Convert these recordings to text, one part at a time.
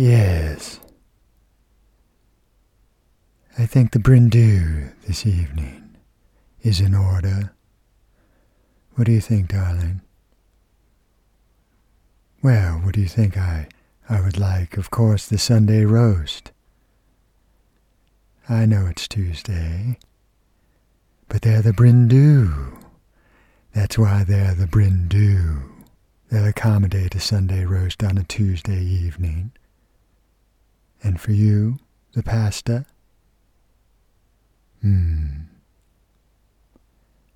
Yes. I think the Brindou this evening is in order. What do you think, darling? Well, what do you think I I would like? Of course, the Sunday roast. I know it's Tuesday, but they're the Brindou. That's why they're the Brindou. They'll accommodate a Sunday roast on a Tuesday evening. And for you, the pasta? Hmm.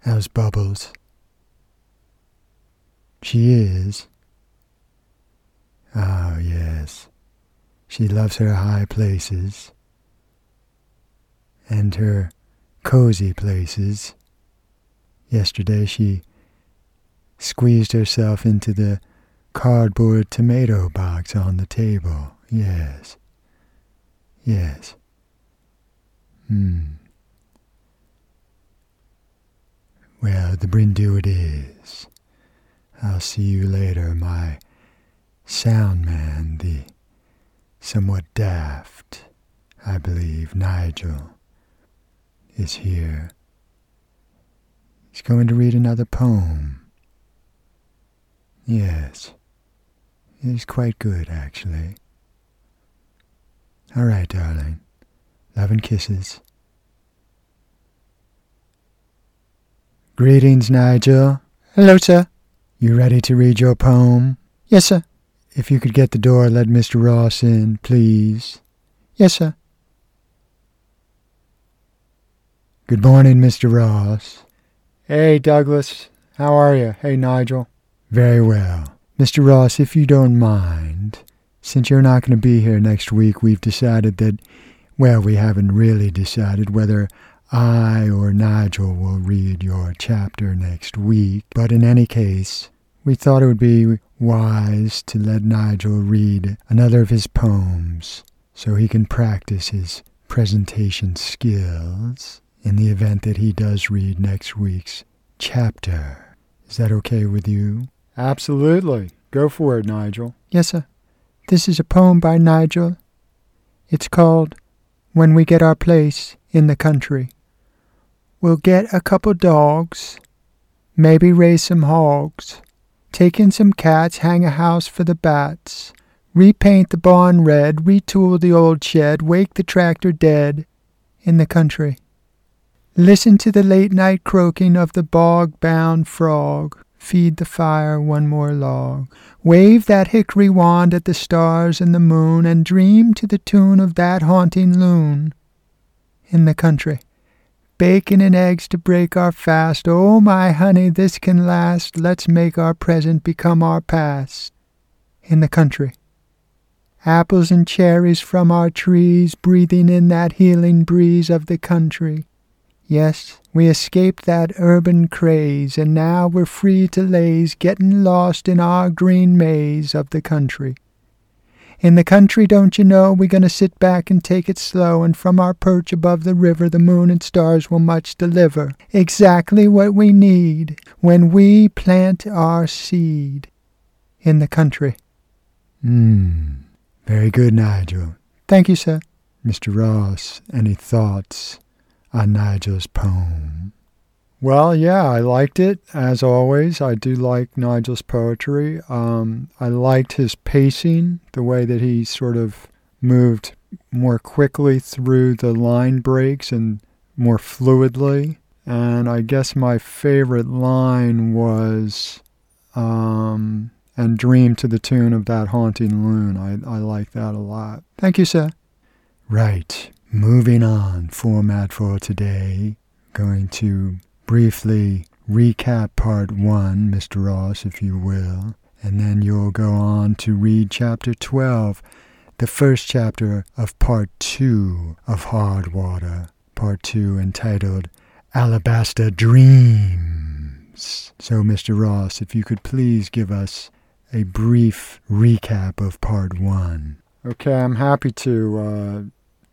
How's Bubbles? She is. Oh, yes. She loves her high places and her cozy places. Yesterday she squeezed herself into the cardboard tomato box on the table. Yes. Yes. Hmm. Well, the Brindou it is. I'll see you later, my sound man, the somewhat daft, I believe, Nigel, is here. He's going to read another poem. Yes, it is quite good, actually. All right, darling. Love and kisses. Greetings, Nigel. Hello, sir. You ready to read your poem? Yes, sir. If you could get the door, let Mr. Ross in, please. Yes, sir. Good morning, Mr. Ross. Hey, Douglas. How are you? Hey, Nigel. Very well. Mr. Ross, if you don't mind, since you're not going to be here next week, we've decided that, well, we haven't really decided whether I or Nigel will read your chapter next week. But in any case, we thought it would be wise to let Nigel read another of his poems so he can practice his presentation skills in the event that he does read next week's chapter. Is that okay with you? Absolutely. Go for it, Nigel. Yes, sir. This is a poem by Nigel. It's called When We Get Our Place in the Country. We'll get a couple dogs, maybe raise some hogs, take in some cats, hang a house for the bats, repaint the barn red, retool the old shed, wake the tractor dead in the country. Listen to the late night croaking of the bog bound frog. Feed the fire one more log. Wave that hickory wand at the stars and the moon, and dream to the tune of that haunting loon. In the country. Bacon and eggs to break our fast. Oh, my honey, this can last. Let's make our present become our past. In the country. Apples and cherries from our trees, breathing in that healing breeze of the country. Yes, we escaped that urban craze, and now we're free to laze, getting lost in our green maze of the country. In the country, don't you know, we're going to sit back and take it slow, and from our perch above the river, the moon and stars will much deliver. Exactly what we need when we plant our seed in the country. Hmm. Very good, Nigel. Thank you, sir. Mr. Ross, any thoughts on Nigel's poem? Well, yeah, I liked it. As always, I do like Nigel's poetry. Um, I liked his pacing, the way that he sort of moved more quickly through the line breaks and more fluidly. And I guess my favorite line was, um, and dream to the tune of that haunting loon. I, I like that a lot. Thank you, sir. Right. Moving on, format for today. Going to briefly recap part one, Mr. Ross, if you will, and then you'll go on to read chapter 12, the first chapter of part two of Hard Water, part two entitled Alabaster Dreams. So, Mr. Ross, if you could please give us a brief recap of part one. Okay, I'm happy to, uh,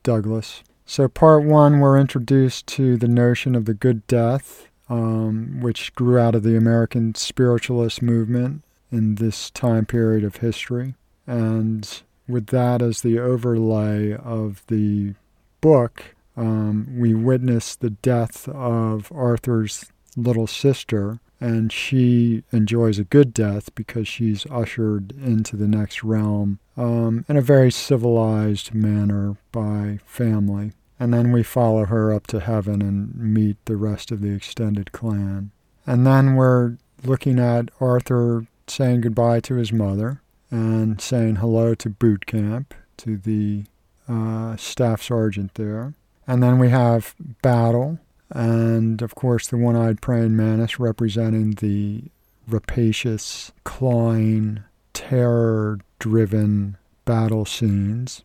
Douglas. So, part one, we're introduced to the notion of the good death, um, which grew out of the American spiritualist movement in this time period of history. And with that as the overlay of the book, um, we witness the death of Arthur's little sister, and she enjoys a good death because she's ushered into the next realm um, in a very civilized manner by family. And then we follow her up to heaven and meet the rest of the extended clan. And then we're looking at Arthur saying goodbye to his mother and saying hello to boot camp, to the uh, staff sergeant there. And then we have battle, and of course the one eyed praying mantis representing the rapacious, clawing, terror driven battle scenes.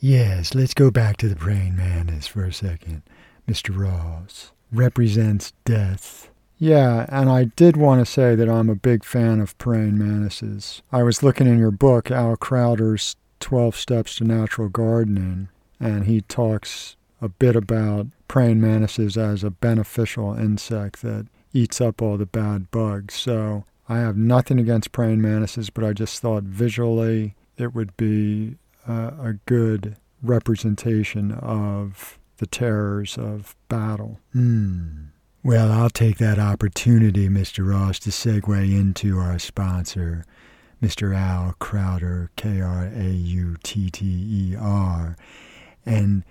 Yes, let's go back to the praying mantis for a second. Mr. Ross represents death. Yeah, and I did want to say that I'm a big fan of praying mantises. I was looking in your book, Al Krautter's 12 Steps to Natural Gardening, and he talks a bit about praying mantises as a beneficial insect that eats up all the bad bugs. So I have nothing against praying mantises, but I just thought visually it would be uh, a good representation of the terrors of battle. Hmm. Well, I'll take that opportunity, Mr. Ross, to segue into our sponsor, Mr. Al Krautter, K R A U T T E R. And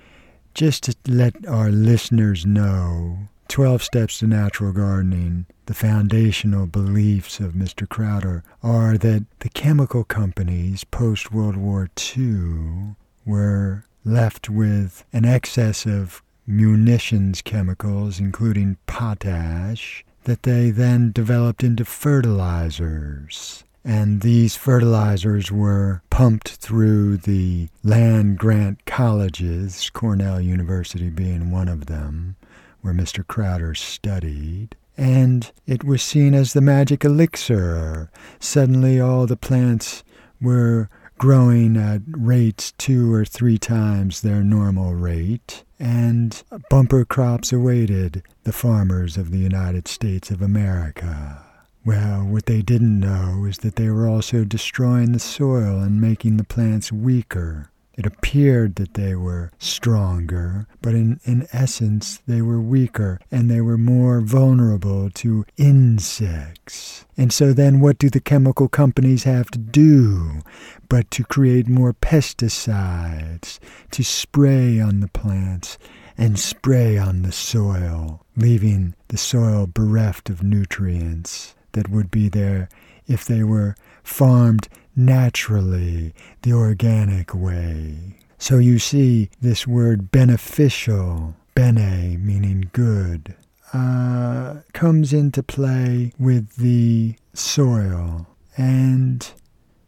just to let our listeners know, 12 Steps to Natural Gardening, the foundational beliefs of Mr. Krautter are that the chemical companies post World War II were left with an excess of munitions chemicals, including potash, that they then developed into fertilizers and these fertilizers were pumped through the land grant colleges, Cornell University being one of them, where Mr. Krautter studied. And it was seen as the magic elixir. Suddenly, all the plants were growing at rates two or three times their normal rate, and bumper crops awaited the farmers of the United States of America. Well, what they didn't know is that they were also destroying the soil and making the plants weaker. It appeared that they were stronger, but in, in essence they were weaker and they were more vulnerable to insects. And so then what do the chemical companies have to do but to create more pesticides, to spray on the plants and spray on the soil, leaving the soil bereft of nutrients? That would be there if they were farmed naturally, the organic way. So you see this word beneficial, bene meaning good, uh, comes into play with the soil. And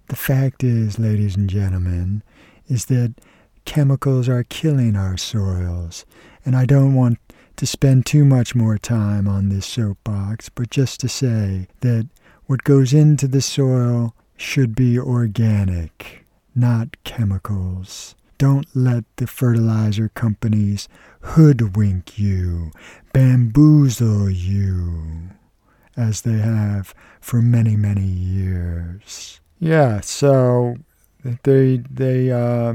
the fact is, ladies and gentlemen, is that chemicals are killing our soils. And I don't want to spend too much more time on this soapbox, but just to say that what goes into the soil should be organic, not chemicals. Don't let the fertilizer companies hoodwink you, bamboozle you, as they have for many, many years. Yeah, so they they uh,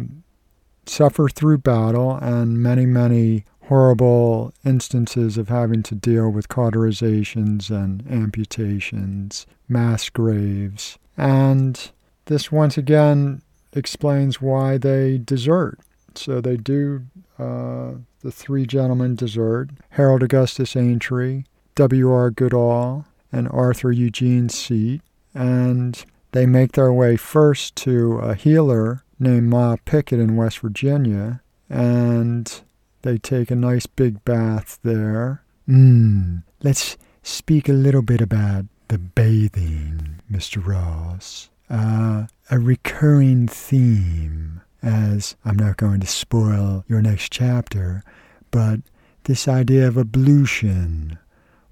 suffer through battle, and many, many horrible instances of having to deal with cauterizations and amputations, mass graves. And this once again explains why they desert. So they do, uh, the three gentlemen desert Harold Augustus Aintree, W.R. Goodall, and Arthur Eugene Seat. And they make their way first to a healer named Ma Pickett in West Virginia. And they take a nice big bath there. Hmm. Let's speak a little bit about the bathing, Mr. Ross. Uh, a recurring theme, as I'm not going to spoil your next chapter, but this idea of ablution.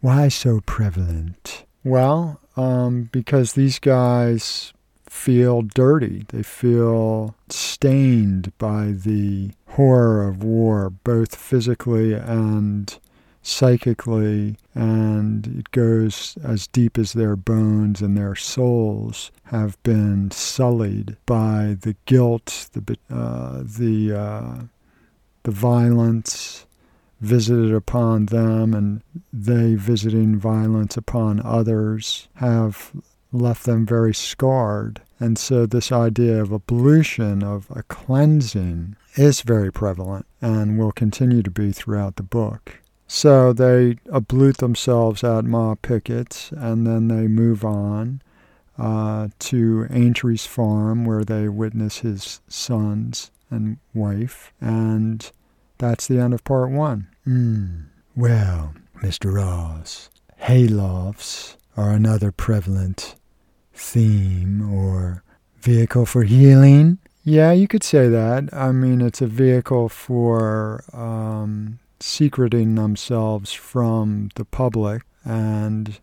Why so prevalent? Well, um, because these guys feel dirty. They feel stained by the horror of war, both physically and psychically, and it goes as deep as their bones and their souls have been sullied by the guilt, the uh, the uh, the violence visited upon them, and they visiting violence upon others have left them very scarred. And so, this idea of ablution, of a cleansing, is very prevalent and will continue to be throughout the book. So, they ablute themselves at Ma Pickett's and then they move on uh, to Aintree's farm where they witness his sons and wife. And that's the end of part one. Mm. Well, Mr. Ross, haylofts are another prevalent theme or vehicle for healing. Yeah, you could say that. I mean, it's a vehicle for um, secreting themselves from the public. And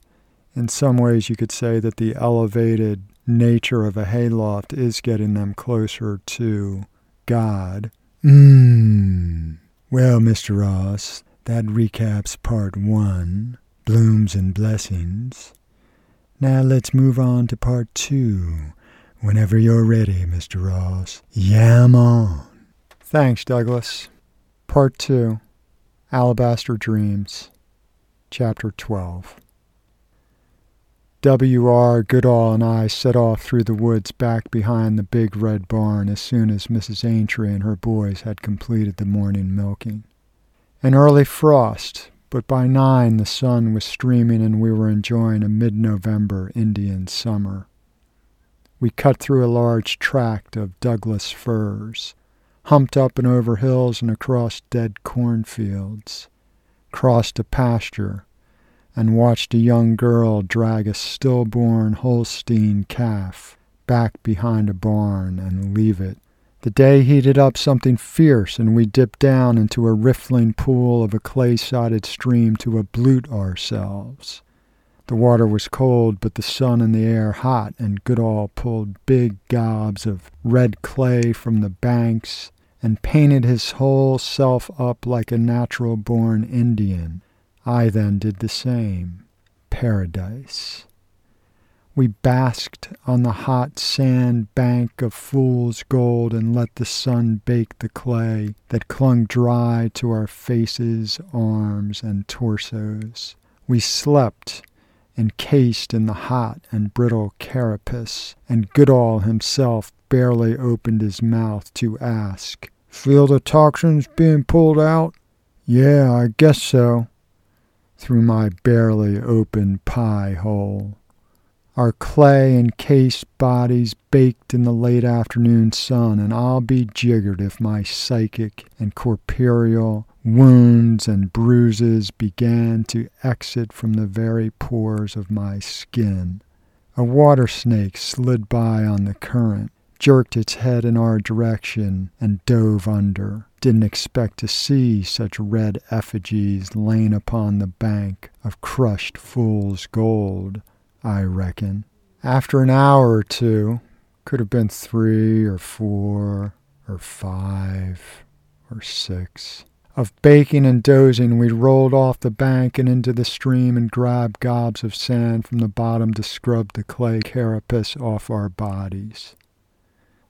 in some ways, you could say that the elevated nature of a hayloft is getting them closer to God. Mmm. Well, Mr. Ross, that recaps part one Blooms and Blessings. Now let's move on to part two. Whenever you're ready, Mr. Ross. Yam on. Thanks, Douglas. Part two Alabaster Dreams, Chapter 12. W.R. Goodall and I set off through the woods back behind the big red barn as soon as Mrs. Aintree and her boys had completed the morning milking. An early frost, but by nine the sun was streaming and we were enjoying a mid November Indian summer. We cut through a large tract of Douglas firs, humped up and over hills and across dead cornfields, crossed a pasture, and watched a young girl drag a stillborn Holstein calf back behind a barn and leave it the day heated up something fierce, and we dipped down into a riffling pool of a clay sided stream to ablute ourselves. The water was cold, but the sun and the air hot, and Goodall pulled big gobs of red clay from the banks and painted his whole self up like a natural born Indian. I then did the same. Paradise. We basked on the hot sand bank of fool's gold and let the sun bake the clay that clung dry to our faces, arms, and torsos. We slept, encased in the hot and brittle carapace, and Goodall himself barely opened his mouth to ask, Feel the toxins being pulled out? Yeah, I guess so, through my barely open pie hole our clay encased bodies baked in the late afternoon sun, and I'll be jiggered if my psychic and corporeal wounds and bruises began to exit from the very pores of my skin. A water snake slid by on the current, jerked its head in our direction, and dove under. Didn't expect to see such red effigies laying upon the bank of crushed fool's gold. I reckon. After an hour or two, could have been three or four or five or six, of baking and dozing, we rolled off the bank and into the stream and grabbed gobs of sand from the bottom to scrub the clay carapace off our bodies.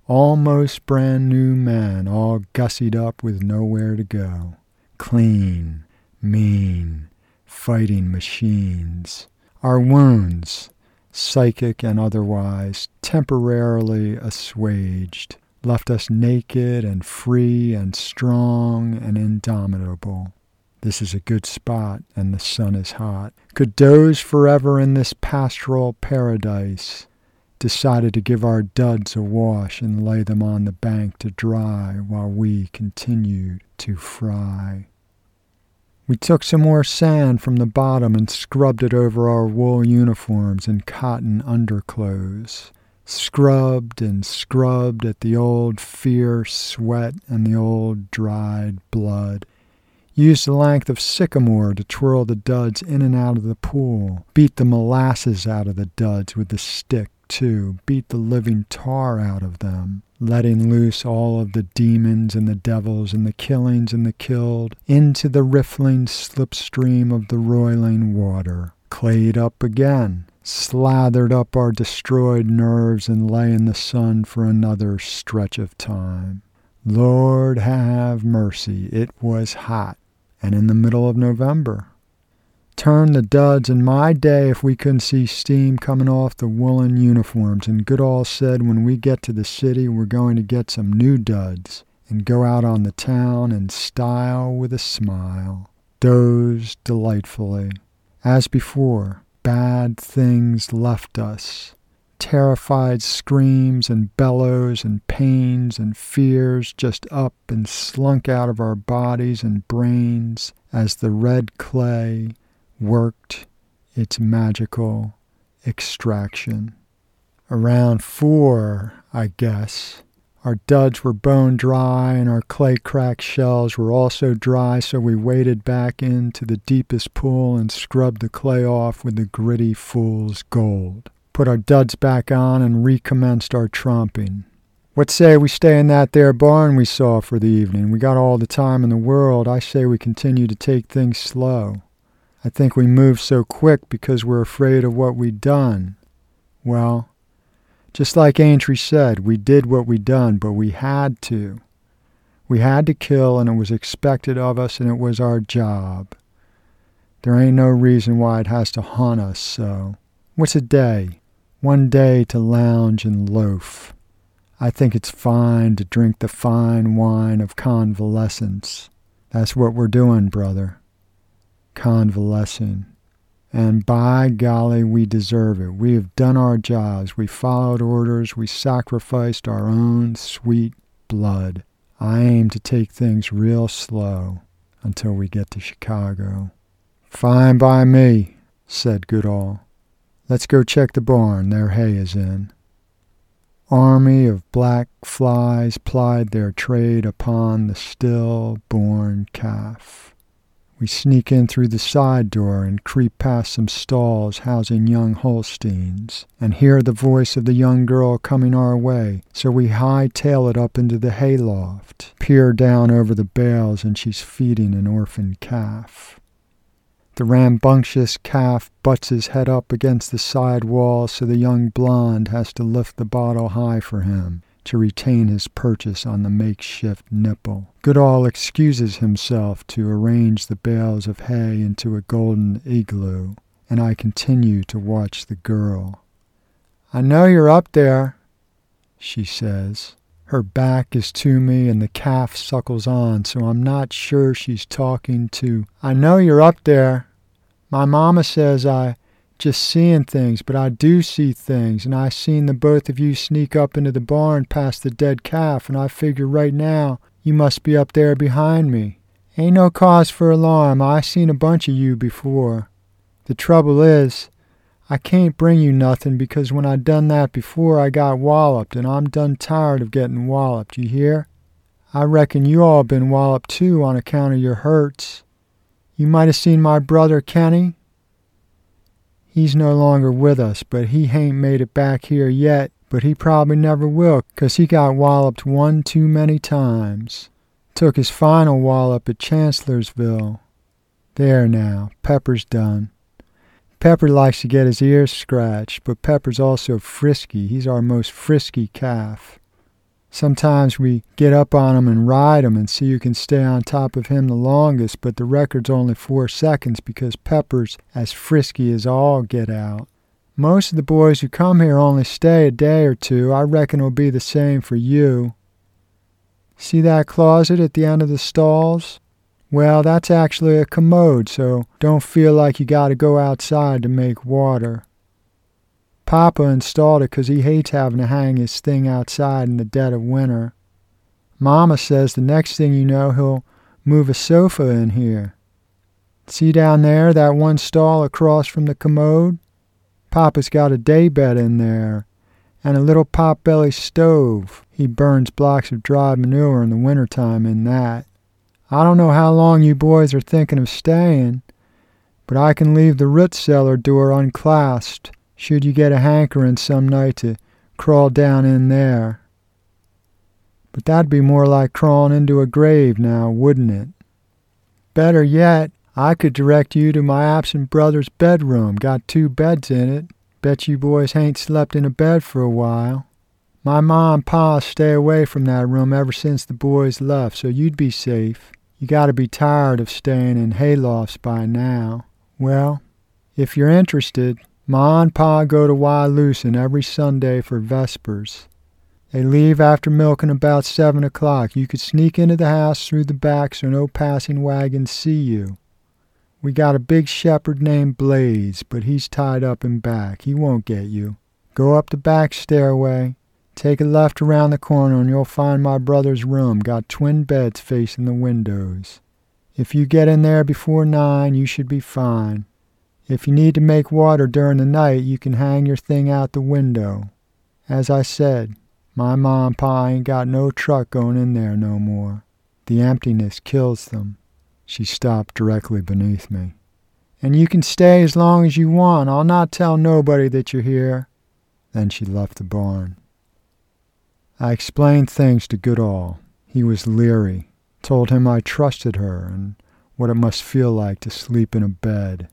Almost brand new men, all gussied up with nowhere to go. Clean, mean, fighting machines. Our wounds, psychic and otherwise, temporarily assuaged, left us naked and free and strong and indomitable. This is a good spot, and the sun is hot. Could doze forever in this pastoral paradise. Decided to give our duds a wash and lay them on the bank to dry while we continued to fry. We took some more sand from the bottom and scrubbed it over our wool uniforms and cotton underclothes. Scrubbed and scrubbed at the old fierce sweat and the old dried blood. Used the length of sycamore to twirl the duds in and out of the pool. Beat the molasses out of the duds with the stick too, beat the living tar out of them, letting loose all of the demons and the devils and the killings and the killed into the riffling slipstream of the roiling water. Clayed up again, slathered up our destroyed nerves and lay in the sun for another stretch of time. Lord have mercy, it was hot, and in the middle of November. Turn the duds in my day if we couldn't see steam coming off the woolen uniforms, and Goodall said when we get to the city we're going to get some new duds and go out on the town in style with a smile. Dozed delightfully. As before, bad things left us. Terrified screams and bellows and pains and fears just up and slunk out of our bodies and brains as the red clay worked its magical extraction. Around four, I guess, our duds were bone dry and our clay cracked shells were also dry, so we waded back into the deepest pool and scrubbed the clay off with the gritty fool's gold. Put our duds back on and recommenced our tromping. What say we stay in that there barn we saw for the evening? We got all the time in the world. I say we continue to take things slow. I think we move so quick because we're afraid of what we'd done. Well, just like Aintree said, we did what we done, but we had to. We had to kill, and it was expected of us, and it was our job. There ain't no reason why it has to haunt us so. What's a day? One day to lounge and loaf. I think it's fine to drink the fine wine of convalescence. That's what we're doing, brother. Convalescing. And by golly, we deserve it. We have done our jobs. We followed orders. We sacrificed our own sweet blood. I aim to take things real slow until we get to Chicago. Fine by me, said Goodall. Let's go check the barn. Their hay is in. Army of black flies plied their trade upon the still-born calf. We sneak in through the side door and creep past some stalls housing young Holsteins, and hear the voice of the young girl coming our way, so we hightail it up into the hayloft, peer down over the bales, and she's feeding an orphan calf. The rambunctious calf butts his head up against the side wall, so the young blonde has to lift the bottle high for him to retain his purchase on the makeshift nipple. Goodall excuses himself to arrange the bales of hay into a golden igloo, and I continue to watch the girl. I know you're up there, she says. Her back is to me and the calf suckles on, so I'm not sure she's talking to. I know you're up there. My mama says I just seeing things, but I do see things, and I seen the both of you sneak up into the barn past the dead calf, and I figure right now you must be up there behind me. Ain't no cause for alarm. I seen a bunch of you before. The trouble is, I can't bring you nothing because when I done that before I got walloped, and I'm done tired of getting walloped, you hear? I reckon you all been walloped too on account of your hurts. You might have seen my brother Kenny, He's no longer with us, but he hain't made it back here yet, but he probably never will, 'cause he got walloped one too many times. Took his final wallop at Chancellorsville. There now, Pepper's done. Pepper likes to get his ears scratched, but Pepper's also frisky. He's our most frisky calf. Sometimes we get up on him and ride him and see who can stay on top of him the longest, but the record's only four seconds because Pepper's as frisky as all get out. Most of the boys who come here only stay a day or two. I reckon it'll be the same for you. See that closet at the end of the stalls? Well, that's actually a commode, so don't feel like you gotta go outside to make water. Papa installed it 'cause he hates having to hang his thing outside in the dead of winter. Mama says the next thing you know he'll move a sofa in here. See down there, that one stall across from the commode? Papa's got a day bed in there, and a little pot-belly stove. He burns blocks of dried manure in the winter time in that. I don't know how long you boys are thinking of staying, but I can leave the root cellar door unclasped should you get a hankering some night to crawl down in there. But that'd be more like crawling into a grave now, wouldn't it? Better yet, I could direct you to my absent brother's bedroom. Got two beds in it. Bet you boys hain't slept in a bed for a while. My ma and pa stay away from that room ever since the boys left, so you'd be safe. You gotta be tired of staying in haylofts by now. Well, if you're interested, Ma and Pa go to Wyalusing every Sunday for Vespers. They leave after milking about seven o'clock. You could sneak into the house through the back so no passing wagons see you. We got a big shepherd named Blaze, but he's tied up in back. He won't get you. Go up the back stairway, take a left around the corner, and you'll find my brother's room. Got twin beds facing the windows. If you get in there before nine, you should be fine. If you need to make water during the night, you can hang your thing out the window. As I said, my ma and pa ain't got no truck going in there no more. The emptiness kills them. She stopped directly beneath me. And you can stay as long as you want. I'll not tell nobody that you're here. Then she left the barn. I explained things to Goodall. He was leery. Told him I trusted her and what it must feel like to sleep in a bed.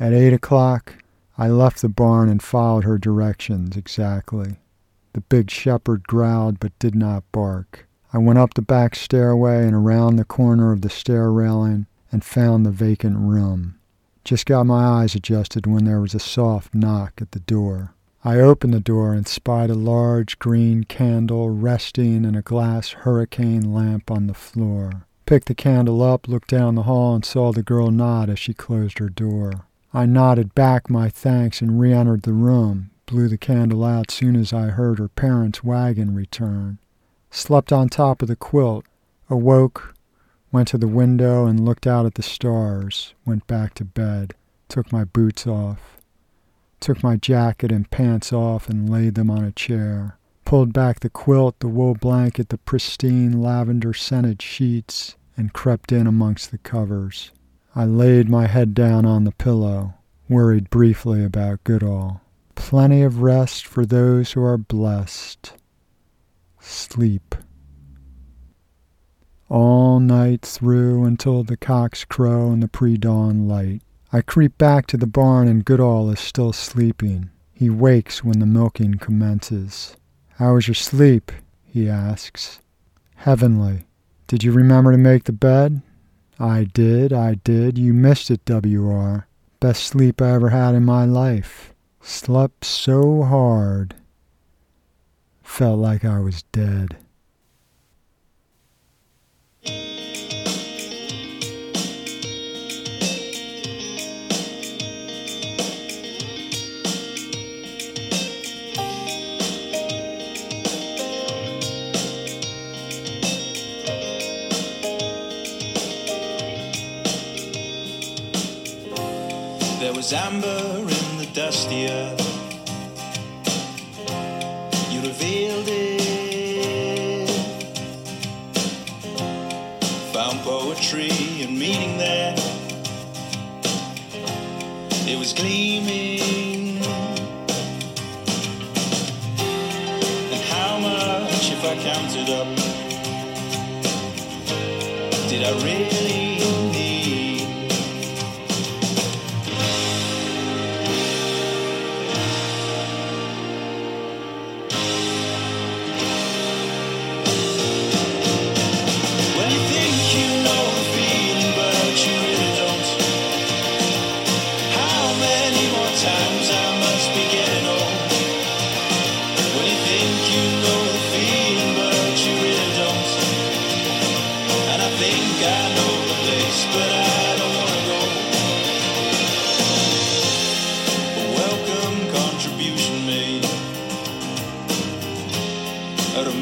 At eight o'clock, I left the barn and followed her directions exactly. The big shepherd growled but did not bark. I went up the back stairway and around the corner of the stair railing and found the vacant room. Just got my eyes adjusted when there was a soft knock at the door. I opened the door and spied a large green candle resting in a glass hurricane lamp on the floor. Picked the candle up, looked down the hall, and saw the girl nod as she closed her door. I nodded back my thanks and re entered the room, blew the candle out soon as I heard her parents' wagon return slept on top of the quilt, awoke, went to the window and looked out at the stars, went back to bed, took my boots off, took my jacket and pants off and laid them on a chair, pulled back the quilt, the wool blanket, the pristine lavender scented sheets, and crept in amongst the covers. I laid my head down on the pillow, worried briefly about Goodall. Plenty of rest for those who are blessed sleep. All night through until the cocks crow in the pre dawn light. I creep back to the barn and Goodall is still sleeping. He wakes when the milking commences. How was your sleep? he asks. Heavenly. Did you remember to make the bed? I did, I did. You missed it, W.R. Best sleep I ever had in my life. Slept so hard felt like I was dead. Was amber in the dusty earth revealed it. Found poetry and meaning there. It was gleaming. And how much, if I counted up, did I really?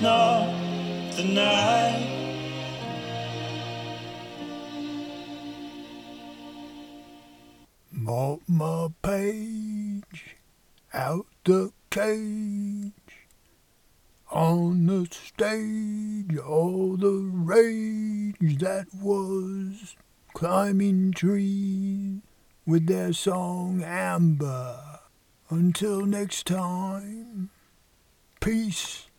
not the night. Mark my page out the cage. On the stage all the rage that was climbing trees with their song amber. Until next time peace